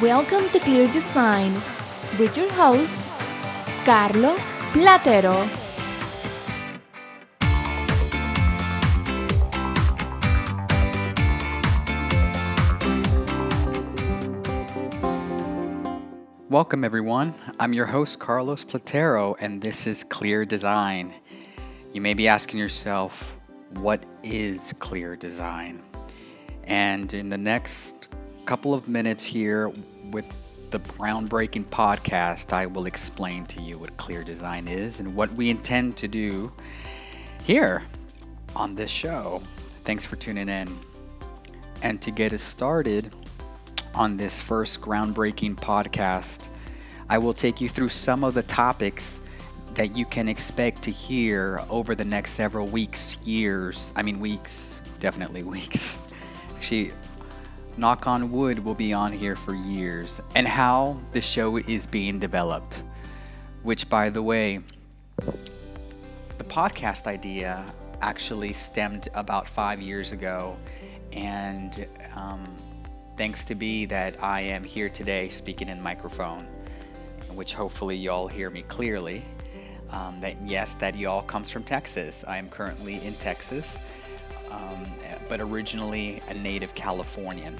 Welcome to Clear Design with your host, Carlos Platero. Welcome, everyone. I'm your host, Carlos Platero, and this is Clear Design. You may be asking yourself, what is clear design? And in the next couple of minutes here with the groundbreaking podcast, I will explain to you what clear design is and what we intend to do here on this show. Thanks for tuning in. And to get us started on this first groundbreaking podcast, I will take you through some of the topics that you can expect to hear over the next several weeks, years. I mean, weeks, definitely weeks. Actually, knock on wood, will be on here for years. And how the show is being developed. Which, by the way, the podcast idea actually stemmed about five years ago. And um, thanks to be that I am here today speaking in microphone, which hopefully y'all hear me clearly. Um, that yes, that y'all comes from Texas. I am currently in Texas, um, but originally a native Californian.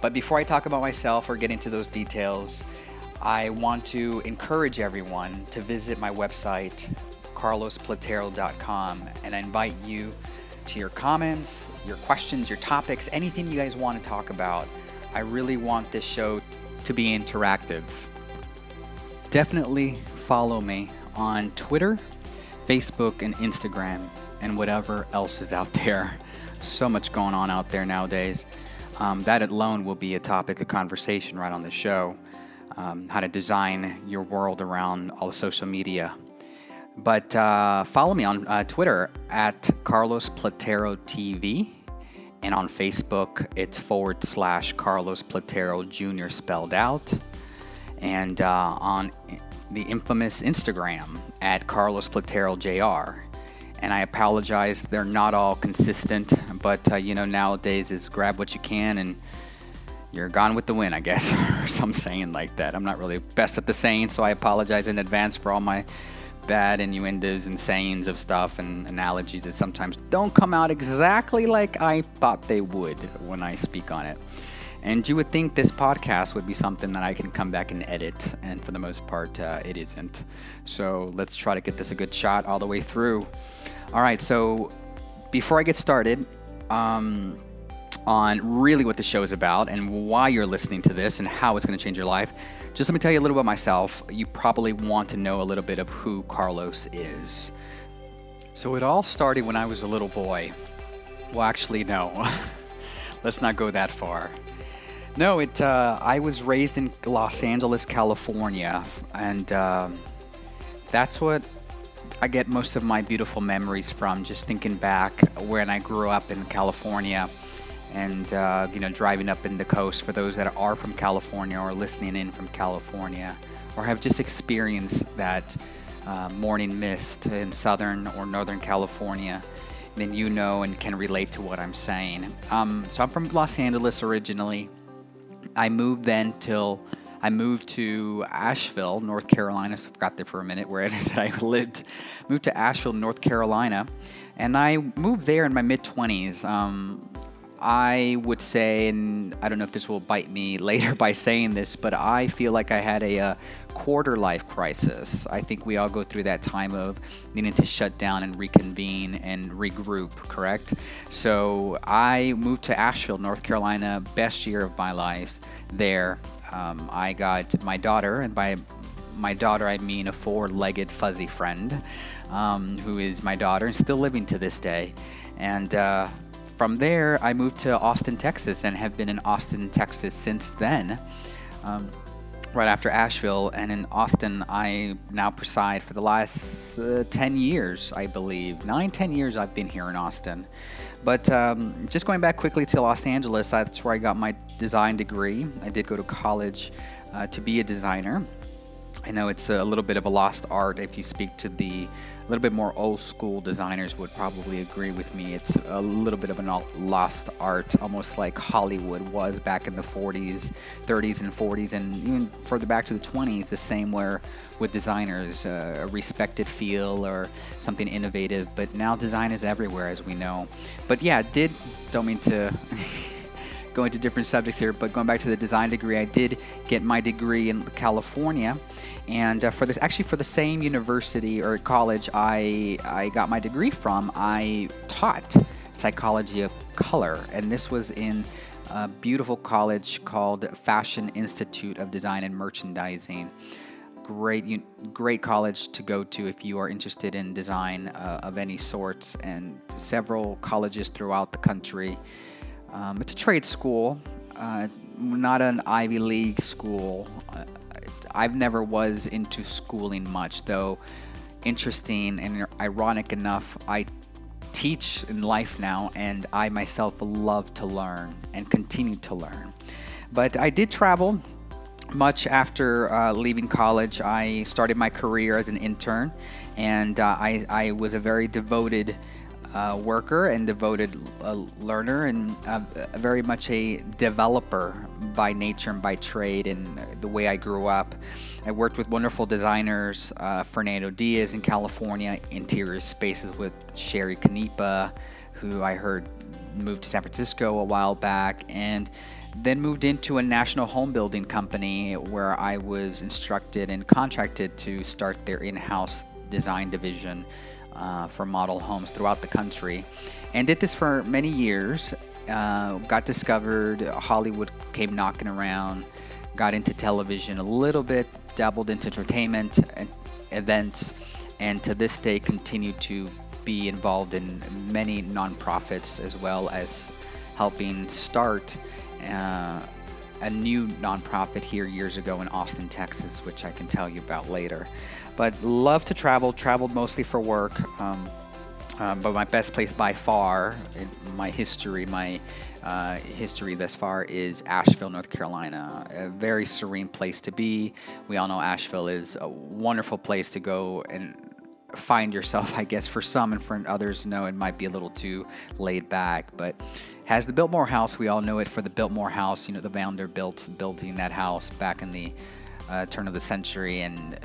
But before I talk about myself or get into those details, I want to encourage everyone to visit my website, carlosplatero.com, and I invite you to your comments, your questions, your topics, anything you guys want to talk about. I really want this show to be interactive. Definitely follow me on Twitter, Facebook, and Instagram, and whatever else is out there. So much going on out there nowadays. Um, that alone will be a topic of conversation right on the show. Um, how to design your world around all social media. But uh, follow me on uh, Twitter at Carlos Platero TV. And on Facebook, it's forward slash Carlos Platero Jr. spelled out. And uh, on the infamous Instagram at Carlos Platero Jr. And I apologize, they're not all consistent, but uh, you know, nowadays is grab what you can and you're gone with the win, I guess, or some saying like that. I'm not really best at the saying, so I apologize in advance for all my bad innuendos and sayings of stuff and analogies that sometimes don't come out exactly like I thought they would when I speak on it. And you would think this podcast would be something that I can come back and edit, and for the most part, uh, it isn't. So let's try to get this a good shot all the way through. All right, so before I get started, um, on really what the show is about and why you're listening to this and how it's going to change your life, just let me tell you a little about myself. You probably want to know a little bit of who Carlos is. So it all started when I was a little boy. Well, actually, no. Let's not go that far. No, it. Uh, I was raised in Los Angeles, California, and um, that's what I get most of my beautiful memories from. Just thinking back when I grew up in California, and uh, you know, driving up in the coast. For those that are from California or listening in from California, or have just experienced that uh, morning mist in Southern or Northern California then you know and can relate to what I'm saying. Um, so I'm from Los Angeles originally. I moved then till I moved to Asheville, North Carolina. So I forgot there for a minute where it is that I lived. Moved to Asheville, North Carolina, and I moved there in my mid 20s. Um, I would say, and I don't know if this will bite me later by saying this, but I feel like I had a, a, quarter life crisis. I think we all go through that time of needing to shut down and reconvene and regroup, correct? So I moved to Asheville, North Carolina, best year of my life there. Um, I got my daughter, and by my daughter, I mean a four legged fuzzy friend um, who is my daughter and still living to this day. And uh, from there, I moved to Austin, Texas, and have been in Austin, Texas since then. Um, right after Asheville, and in Austin, I now preside for the last uh, 10 years, I believe. Nine, 10 years I've been here in Austin. But um, just going back quickly to Los Angeles, that's where I got my design degree. I did go to college uh, to be a designer. I know it's a little bit of a lost art if you speak to the a little bit more old school designers would probably agree with me. It's a little bit of a lost art, almost like Hollywood was back in the 40s, 30s, and 40s, and even further back to the 20s. The same where with designers, uh, a respected feel or something innovative. But now design is everywhere, as we know. But yeah, did don't mean to. go into different subjects here, but going back to the design degree, I did get my degree in California, and uh, for this, actually for the same university or college I I got my degree from, I taught psychology of color, and this was in a beautiful college called Fashion Institute of Design and Merchandising. Great, great college to go to if you are interested in design uh, of any sorts, and several colleges throughout the country. Um, it's a trade school, uh, not an Ivy League school. Uh, I've never was into schooling much, though. Interesting and ironic enough, I teach in life now, and I myself love to learn and continue to learn. But I did travel much after uh, leaving college. I started my career as an intern, and uh, I, I was a very devoted uh, worker and devoted uh, learner, and uh, very much a developer by nature and by trade, and the way I grew up. I worked with wonderful designers, uh, Fernando Diaz in California, interior spaces with Sherry Canepa, who I heard moved to San Francisco a while back, and then moved into a national home building company where I was instructed and contracted to start their in house design division uh, for model homes throughout the country, and did this for many years. Uh, got discovered, Hollywood came knocking around, got into television a little bit, dabbled into entertainment and events, and to this day continue to be involved in many nonprofits as well as helping start uh, a new nonprofit here years ago in Austin, Texas, which I can tell you about later. But love to travel, traveled mostly for work. Um, um, but my best place by far in my history, my uh, history thus far is Asheville, North Carolina. A very serene place to be. We all know Asheville is a wonderful place to go and find yourself, I guess, for some, and for others, no, it might be a little too laid back. But has the Biltmore House. We all know it for the Biltmore House. You know, the founder built building that house back in the uh, turn of the century and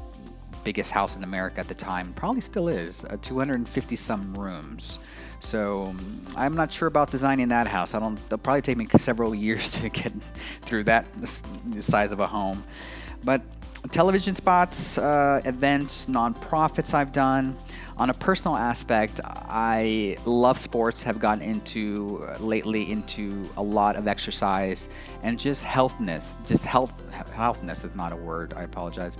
biggest house in America at the time, probably still is, uh, 250 some rooms. So um, I'm not sure about designing that house. I don't. It'll probably take me several years to get through that size of a home. But television spots, uh, events, nonprofits I've done. On a personal aspect, I love sports. Have gotten into uh, lately into a lot of exercise and just healthness. Just health. Healthness is not a word. I apologize.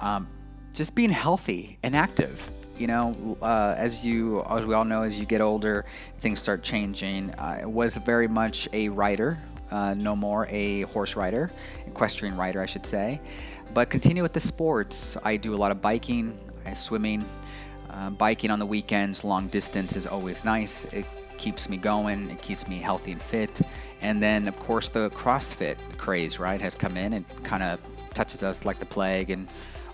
Um, just being healthy and active. You know, uh, as you as we all know, as you get older, things start changing. I was very much a rider, uh, no more a horse rider, equestrian rider, I should say. But continue with the sports. I do a lot of biking, swimming, uh, biking on the weekends. Long distance is always nice. It keeps me going. It keeps me healthy and fit. And then, of course, the CrossFit craze, right, has come in and kind of touches us like the plague and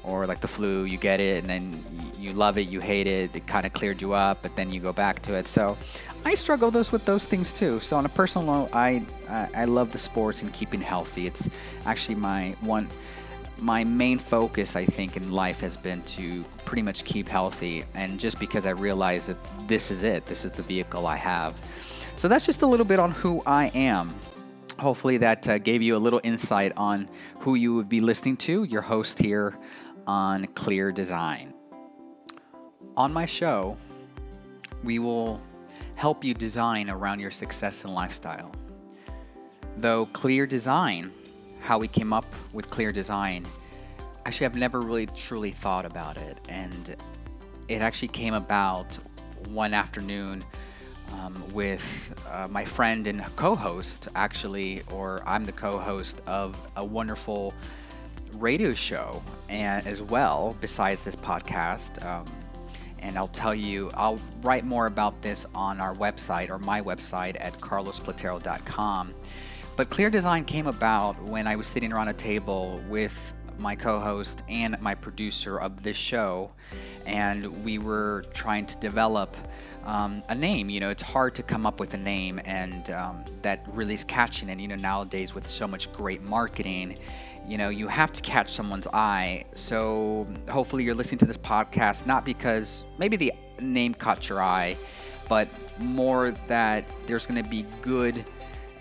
or like the flu, you get it and then you love it, you hate it, it kind of cleared you up, but then you go back to it. So I struggle those with those things too. So on a personal note, I, I, love the sports and keeping healthy. It's actually my one my main focus, I think, in life has been to pretty much keep healthy, and just because I realize that this is it, this is the vehicle I have. So that's just a little bit on who I am. Hopefully, that uh, gave you a little insight on who you would be listening to. Your host here on Clear Design. On my show, we will help you design around your success and lifestyle. Though Clear Design, how we came up with Clear Design, actually, I've never really truly thought about it. And it actually came about one afternoon um, with uh, my friend and co host, actually, or I'm the co host of a wonderful radio show and as well besides this podcast um, and i'll tell you i'll write more about this on our website or my website at carlosplatero.com but clear design came about when i was sitting around a table with my co host and my producer of this show, and we were trying to develop um, a name. You know, it's hard to come up with a name and um, that really is catching. And, you know, nowadays with so much great marketing, you know, you have to catch someone's eye. So hopefully you're listening to this podcast not because maybe the name caught your eye, but more that there's going to be good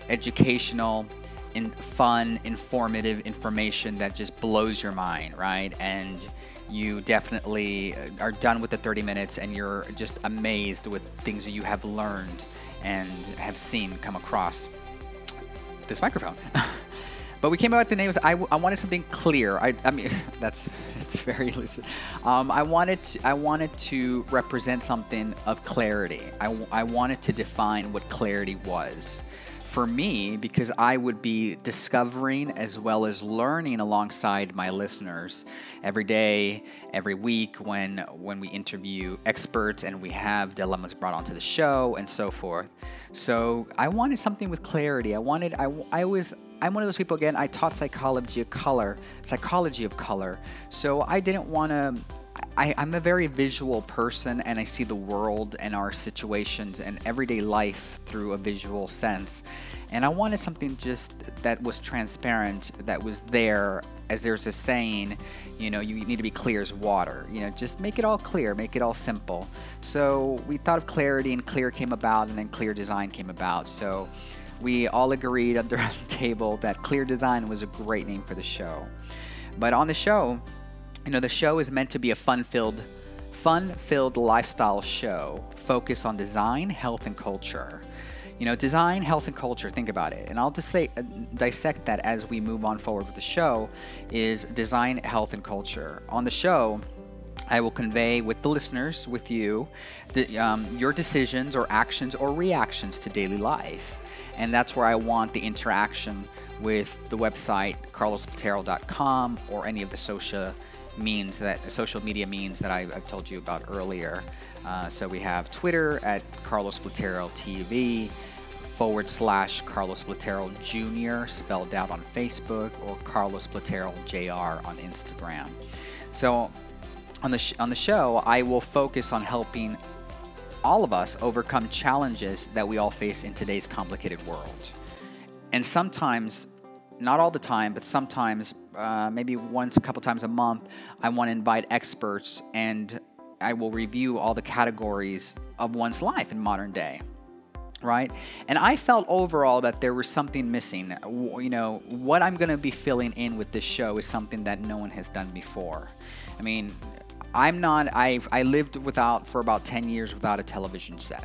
educational and fun, informative information that just blows your mind, right? And you definitely uh, are done with the 30 minutes and you're just amazed with things that you have learned and have seen come across this microphone. but we came out with the names. I, I wanted something clear. I, I mean, that's it's very loose. Um, I wanted to, I wanted to represent something of clarity. I, I wanted to define what clarity was for me because I would be discovering as well as learning alongside my listeners every day, every week when when we interview experts and we have dilemmas brought onto the show and so forth. So I wanted something with clarity. I wanted I I was I'm one of those people again. I taught psychology of color, psychology of color. So I didn't want to I, am a very visual person and I see the world and our situations and everyday life through a visual sense. And I wanted something just that was transparent, that was there, as there's a saying, you know, you need to be clear as water. You know, just make it all clear, make it all simple. So we thought of clarity, and clear came about, and then clear design came about. So we all agreed at the table that clear design was a great name for the show. But on the show, you know, the show is meant to be a fun-filled, fun-filled lifestyle show focused on design, health, and culture. You know, design, health, and culture. Think about it, and I'll just say uh, dissect that as we move on forward with the show. Is design, health, and culture. On the show, I will convey with the listeners, with you, the, um, your decisions or actions or reactions to daily life. And that's where I want the interaction with the website, carlosplatero.com, or any of the social means that social media means that I, have told you about earlier. Uh, so we have Twitter at Carlos Platero TV forward slash Carlos Platero Jr. spelled out on Facebook or Carlos Platero Jr. on Instagram. So on the sh- on the show, I will focus on helping all of us overcome challenges that we all face in today's complicated world. And sometimes not all the time, but sometimes, uh, maybe once a couple times a month, I want to invite experts and I will review all the categories of one's life in modern day. Right? And I felt overall that there was something missing. You know, what I'm going to be filling in with this show is something that no one has done before. I mean, I'm not, I've, I lived without, for about 10 years without a television set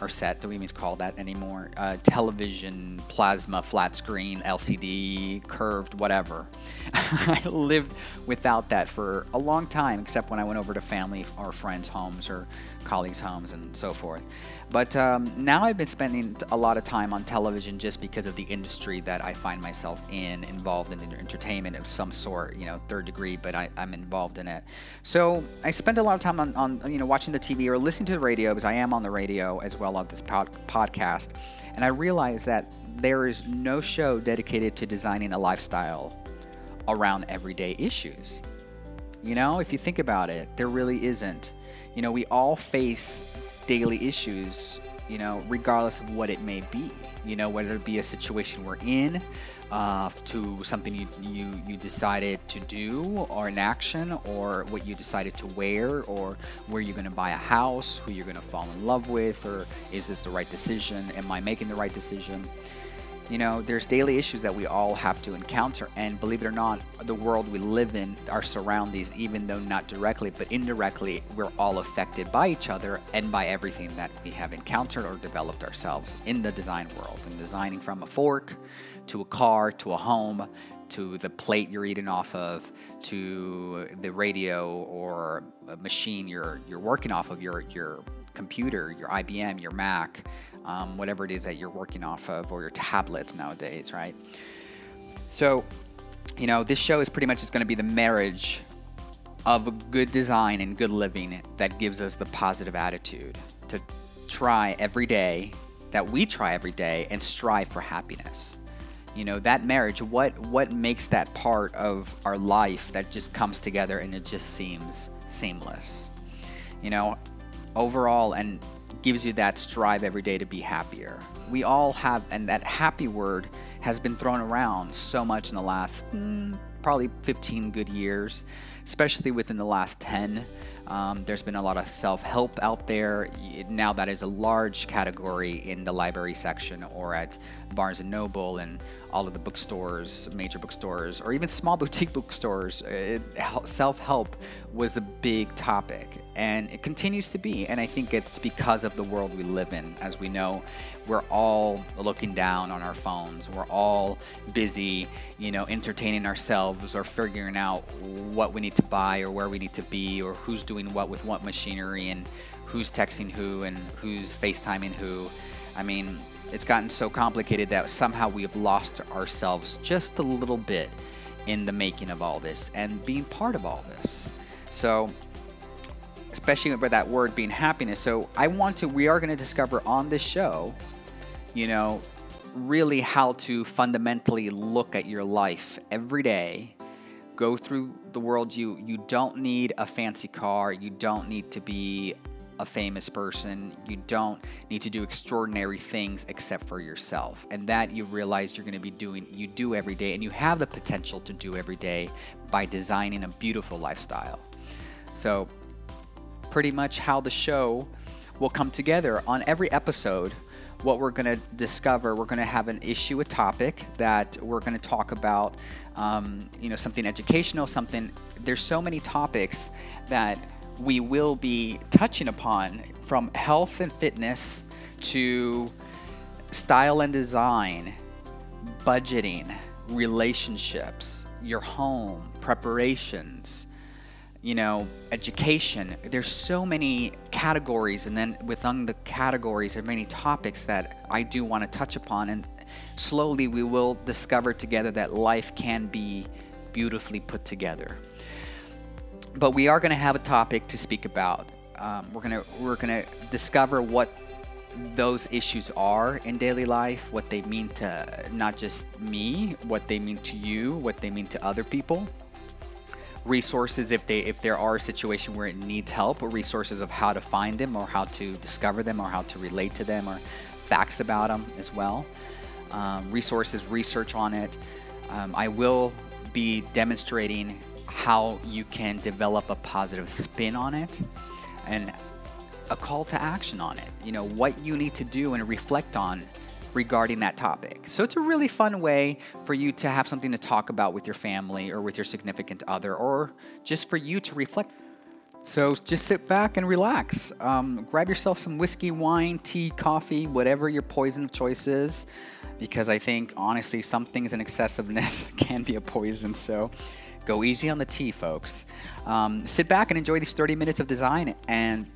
or set. Do we even call that anymore? Uh, television, plasma, flat screen, LCD, curved, whatever. I lived without that for a long time, except when I went over to family or friends' homes or colleagues' homes and so forth. But um, now I've been spending a lot of time on television just because of the industry that I find myself in, involved in entertainment of some sort, you know, third degree, but I, am involved in it. So I spend a lot of time on, on, you know, watching the TV or listening to the radio because I am on the radio as well on this pod- podcast. And I realize that there is no show dedicated to designing a lifestyle around everyday issues. You know, if you think about it, there really isn't. You know, we all face daily issues, you know, regardless of what it may be. You know, whether it be a situation we're in, uh, to something you, you you decided to do, or an action, or what you decided to wear, or where you're going to buy a house, who you're going to fall in love with, or is this the right decision? Am I making the right decision? You know, there's daily issues that we all have to encounter, and believe it or not, the world we live in, our surroundings, even though not directly, but indirectly, we're all affected by each other and by everything that we have encountered or developed ourselves in the design world. And designing from a fork to a car to a home to the plate you're eating off of to the radio or a machine you're you're working off of your your computer, your IBM, your Mac, um, whatever it is that you're working off of, or your tablets nowadays, right? So, you know, this show is pretty much just going to be the marriage of good design and good living that gives us the positive attitude to try every day, that we try every day, and strive for happiness. You know, that marriage, what what makes that part of our life that just comes together and it just seems seamless. You know, overall and gives you that strive every day to be happier. We all have and that happy word has been thrown around so much in the last mm, probably 15 good years, especially within the last 10. Um, there's been a lot of self help out there. Now, that is a large category in the library section or at Barnes and Noble and all of the bookstores, major bookstores, or even small boutique bookstores. Self help was a big topic, and it continues to be. And I think it's because of the world we live in. As we know, we're all looking down on our phones. We're all busy, you know, entertaining ourselves or figuring out what we need to buy or where we need to be or who's doing what with what machinery and who's texting who and who's FaceTiming who. I mean, it's gotten so complicated that somehow we have lost ourselves just a little bit in the making of all this and being part of all this. So, especially with that word being happiness. So, I want to, we are going to discover on this show, you know, really how to fundamentally look at your life every day go through the world you you don't need a fancy car you don't need to be a famous person. You don't need to do extraordinary things except for yourself. And that you realize you're going to be doing, you do every day, and you have the potential to do every day by designing a beautiful lifestyle. So, pretty much how the show will come together on every episode. What we're going to discover, we're going to have an issue, a topic that we're going to talk about, um, you know, something educational, something. There's so many topics that we will be touching upon from health and fitness to style and design, budgeting, relationships, your home, preparations, you know, education. There's so many categories, and then within the categories, there are many topics that I do want to touch upon. And slowly, we will discover together that life can be beautifully put together but we are going to have a topic to speak about. Um, we're gonna we're gonna discover what those issues are in daily life, what they mean to not just me, what they mean to you, what they mean to other people. Resources if they if there are a situation where it needs help, or resources of how to find them, or how to discover them, or how to relate to them, or facts about them as well. Um, resources, research on it. Um, I will be demonstrating how you can develop a positive spin on it and a call to action on it. You know, what you need to do and reflect on regarding that topic. So it's a really fun way for you to have something to talk about with your family or with your significant other or just for you to reflect. So just sit back and relax. Um, grab yourself some whiskey, wine, tea, coffee, whatever your poison of choice is, because I think honestly, some things in excessiveness can be a poison. So Go easy on the tea, folks. Um, sit back and enjoy these 30 minutes of design. And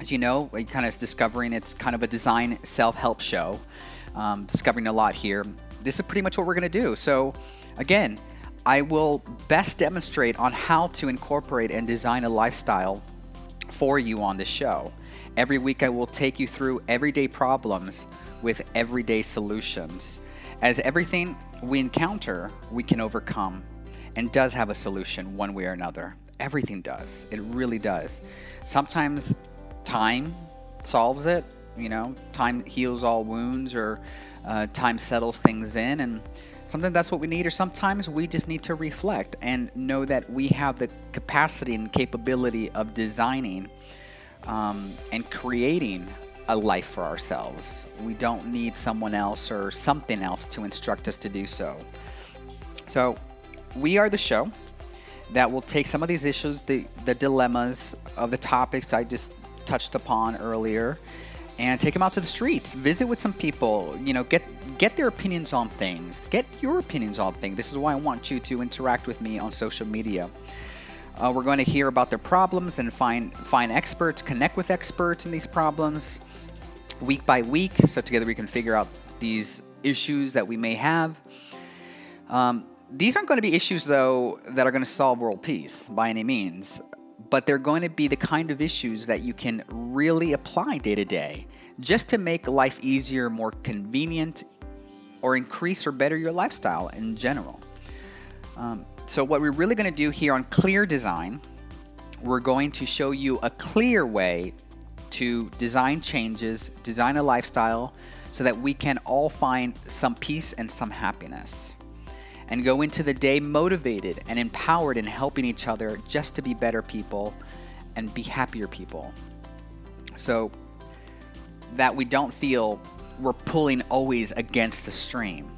as you know, kind of discovering it's kind of a design self help show. Um, discovering a lot here. This is pretty much what we're going to do. So, again, I will best demonstrate on how to incorporate and design a lifestyle for you on the show. Every week, I will take you through everyday problems with everyday solutions. As everything we encounter, we can overcome and does have a solution one way or another. Everything does. It really does. Sometimes time solves it. You know, time heals all wounds, or uh, time settles things in, and sometimes that's what we need. Or sometimes we just need to reflect and know that we have the capacity and capability of designing um, and creating a life for ourselves. We don't need someone else or something else to instruct us to do so. So, we are the show that will take some of these issues, the, the dilemmas of the topics I just touched upon earlier, and take them out to the streets. Visit with some people. You know, get get their opinions on things. Get your opinions on things. This is why I want you to interact with me on social media. Uh, we're going to hear about their problems and find find experts, connect with experts in these problems week by week, so together we can figure out these issues that we may have. Um, these aren't going to be issues, though, that are going to solve world peace by any means, but they're going to be the kind of issues that you can really apply day to day just to make life easier, more convenient, or increase or better your lifestyle in general. Um, so, what we're really going to do here on Clear Design, we're going to show you a clear way to design changes, design a lifestyle, so that we can all find some peace and some happiness. And go into the day motivated and empowered in helping each other just to be better people and be happier people. So that we don't feel we're pulling always against the stream.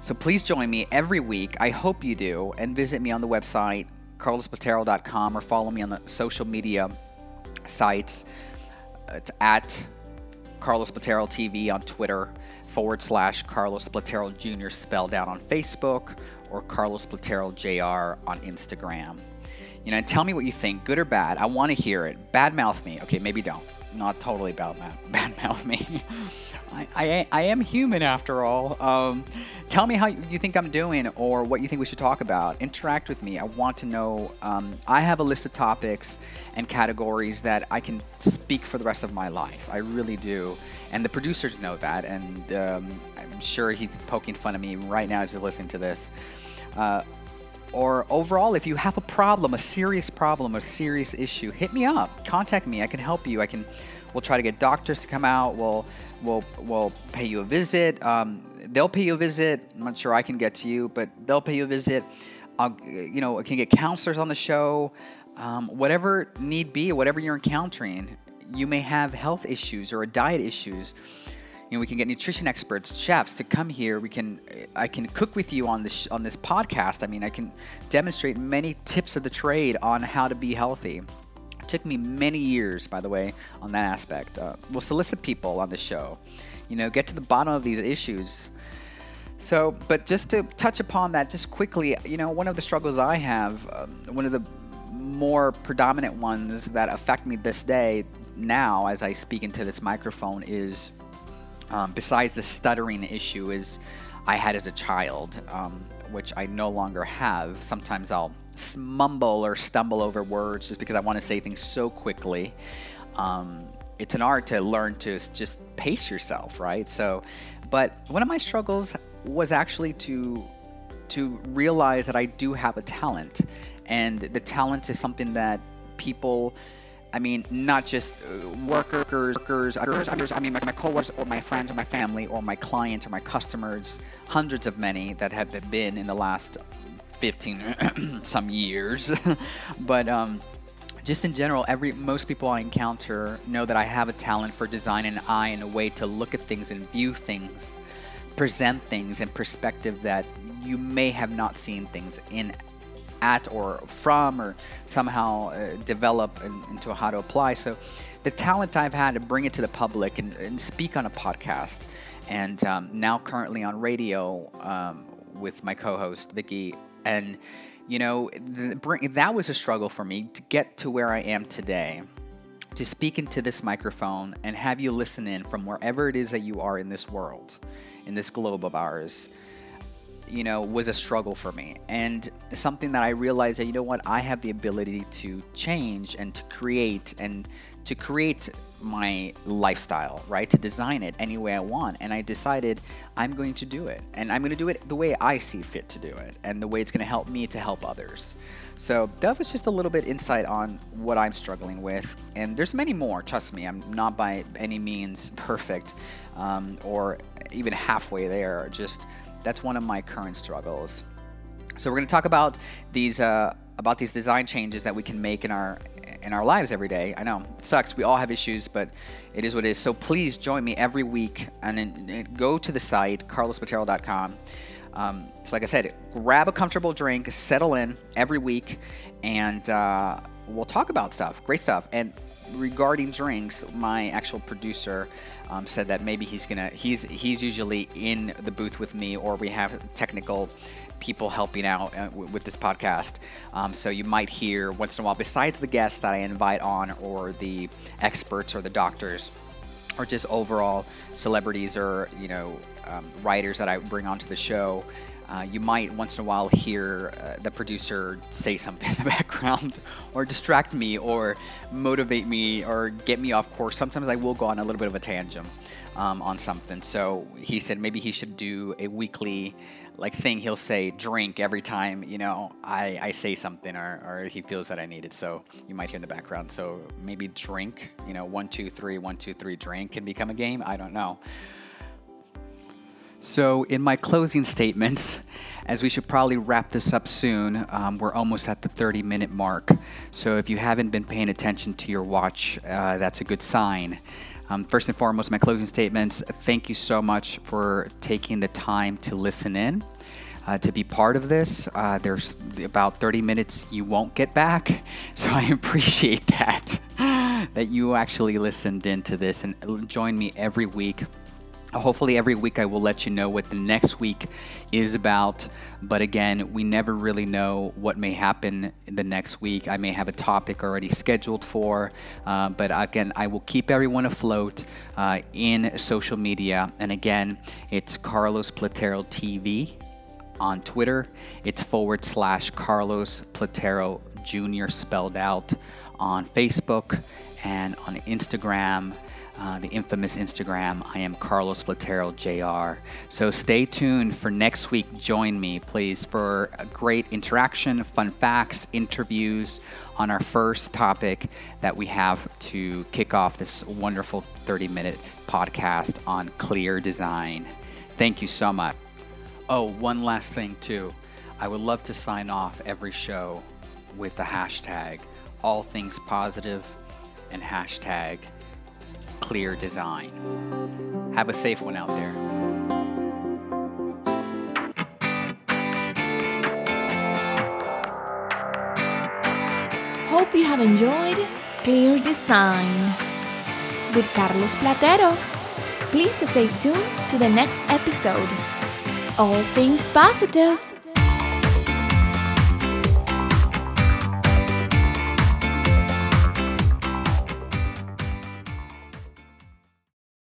So please join me every week. I hope you do. And visit me on the website, carlosplatero.com, or follow me on the social media sites. It's at Carlos Platero TV on Twitter, forward slash Carlos Platero Jr. spelled out on Facebook, or Carlos Platero Jr. on Instagram. You know, tell me what you think, good or bad. I want to hear it. Bad mouth me. Okay, maybe don't. Not totally bad mouth, bad mouth me. I, I, I, am human after all. Um, tell me how you think I'm doing or what you think we should talk about. Interact with me. I want to know. Um, I have a list of topics and categories that I can speak for the rest of my life. I really do. And the producers know that. And um, I'm sure he's poking fun of me right now as he's listening to this. Uh, or overall, if you have a problem, a serious problem, a serious issue, hit me up. Contact me. I can help you. I can. We'll try to get doctors to come out. We'll we'll we'll pay you a visit. Um, they'll pay you a visit. I'm not sure I can get to you, but they'll pay you a visit. I'll, you know, I can get counselors on the show. Um, whatever need be, whatever you're encountering, you may have health issues or diet issues you know, we can get nutrition experts, chefs to come here. We can, I can cook with you on this on this podcast. I mean, I can demonstrate many tips of the trade on how to be healthy. It took me many years, by the way, on that aspect. Uh, we'll solicit people on the show. You know, get to the bottom of these issues. So, but just to touch upon that, just quickly, you know, one of the struggles I have, um, one of the more predominant ones that affect me this day now as I speak into this microphone is um, besides the stuttering issue is I had as a child, um, which I no longer have. Sometimes I'll mumble or stumble over words just because I want to say things so quickly. Um, it's an art to learn to just pace yourself, right? So, but one of my struggles was actually to to realize that I do have a talent, and the talent is something that people I mean, not just uh, workers, workers, others. I mean, my, my coworkers or my friends or my family or my clients or my customers, hundreds of many that have been in the last 15 some years. but um, just in general, every most people I encounter know that I have a talent for design and eye and a way to look at things and view things, present things in perspective that you may have not seen things in at or from or somehow uh, develop in, into how to apply. So the talent I've had to bring it to the public and, and speak on a podcast. And um, now currently on radio um, with my co-host Vicky and you know the, bring, that was a struggle for me to get to where I am today to speak into this microphone and have you listen in from wherever it is that you are in this world in this globe of ours you know, was a struggle for me. And something that I realized that, you know what, I have the ability to change and to create and to create my lifestyle, right? To design it any way I want. And I decided I'm going to do it. And I'm going to do it the way I see fit to do it and the way it's going to help me to help others. So that was just a little bit insight on what I'm struggling with. And there's many more, trust me. I'm not by any means perfect um, or even halfway there. Just that's one of my current struggles. So we're going to talk about these uh, about these design changes that we can make in our in our lives every day. I know it sucks. We all have issues, but it is what it is. So please join me every week and, go to the site carlosplatero.com. Um, so like I said, grab a comfortable drink, settle in every week, and uh, we'll talk about stuff. Great stuff. And regarding drinks, my actual producer um, said that maybe he's gonna he's he's usually in the booth with me, or we have technical people helping out uh, with this podcast. Um, so you might hear once in a while, besides the guests that I invite on, or the experts or the doctors, or just overall celebrities or you know um, writers that I bring onto the show. Uh, you might once in a while hear uh, the producer say something in the background or distract me or motivate me or get me off course. Sometimes I will go on a little bit of a tangent um, on something. So he said maybe he should do a weekly like thing. He'll say drink every time you know I, I say something or, or he feels that I need it. So you might hear in the background. So maybe drink you know one two three one two three drink can become a game? I don't know so, in my closing statements, as we should probably wrap this up soon, um, we're almost at the 30 minute mark. So, if you haven't been paying attention to your watch, uh, that's a good sign. Um, first and foremost, my closing statements thank you so much for taking the time to listen in. Uh, to be part of this. Uh, there's about 30 minutes you won't get back, so I appreciate that that you actually listened into this and join me every week Hopefully, every week I will let you know what the next week is about. But again, we never really know what may happen the next week. I may have a topic already scheduled for. Uh, but again, I will keep everyone afloat uh, in social media. And again, it's Carlos Platero TV on Twitter. It's forward slash Carlos Platero Jr. spelled out on Facebook and on Instagram. Uh, the infamous Instagram. I am Carlos Platero Jr. So stay tuned for next week. Join me, please, for a great interaction, fun facts, interviews on our first topic that we have to kick off this wonderful 30 minute podcast on clear design. Thank you so much. Oh, one last thing, too. I would love to sign off every show with the hashtag all things positive and hashtag clear design. Have a safe one out there. Hope you have enjoyed Clear Design with Carlos Platero. Please stay tuned to the next episode. All things positive.